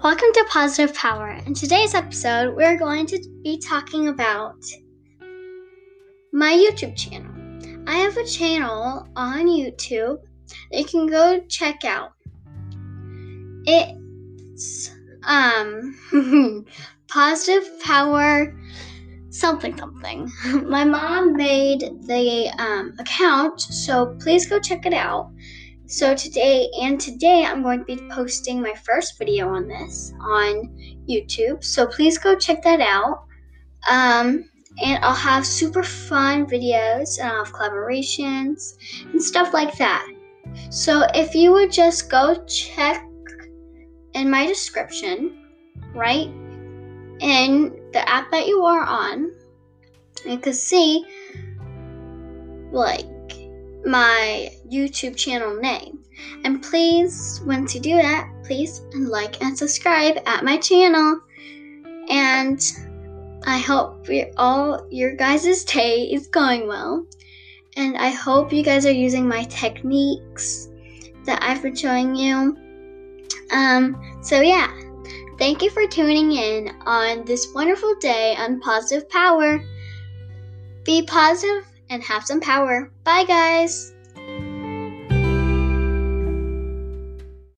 Welcome to Positive Power. In today's episode, we're going to be talking about my YouTube channel. I have a channel on YouTube that you can go check out. It's um Positive Power something something. My mom made the um, account, so please go check it out. So today and today I'm going to be posting my first video on this on YouTube. So please go check that out. Um, and I'll have super fun videos and I'll have collaborations and stuff like that. So if you would just go check in my description, right? In the app that you are on, you can see like my YouTube channel name. And please, once you do that, please like and subscribe at my channel. And I hope all your guys' day is going well. And I hope you guys are using my techniques that I've been showing you. Um, so yeah, thank you for tuning in on this wonderful day on Positive Power. Be positive and have some power. Bye, guys.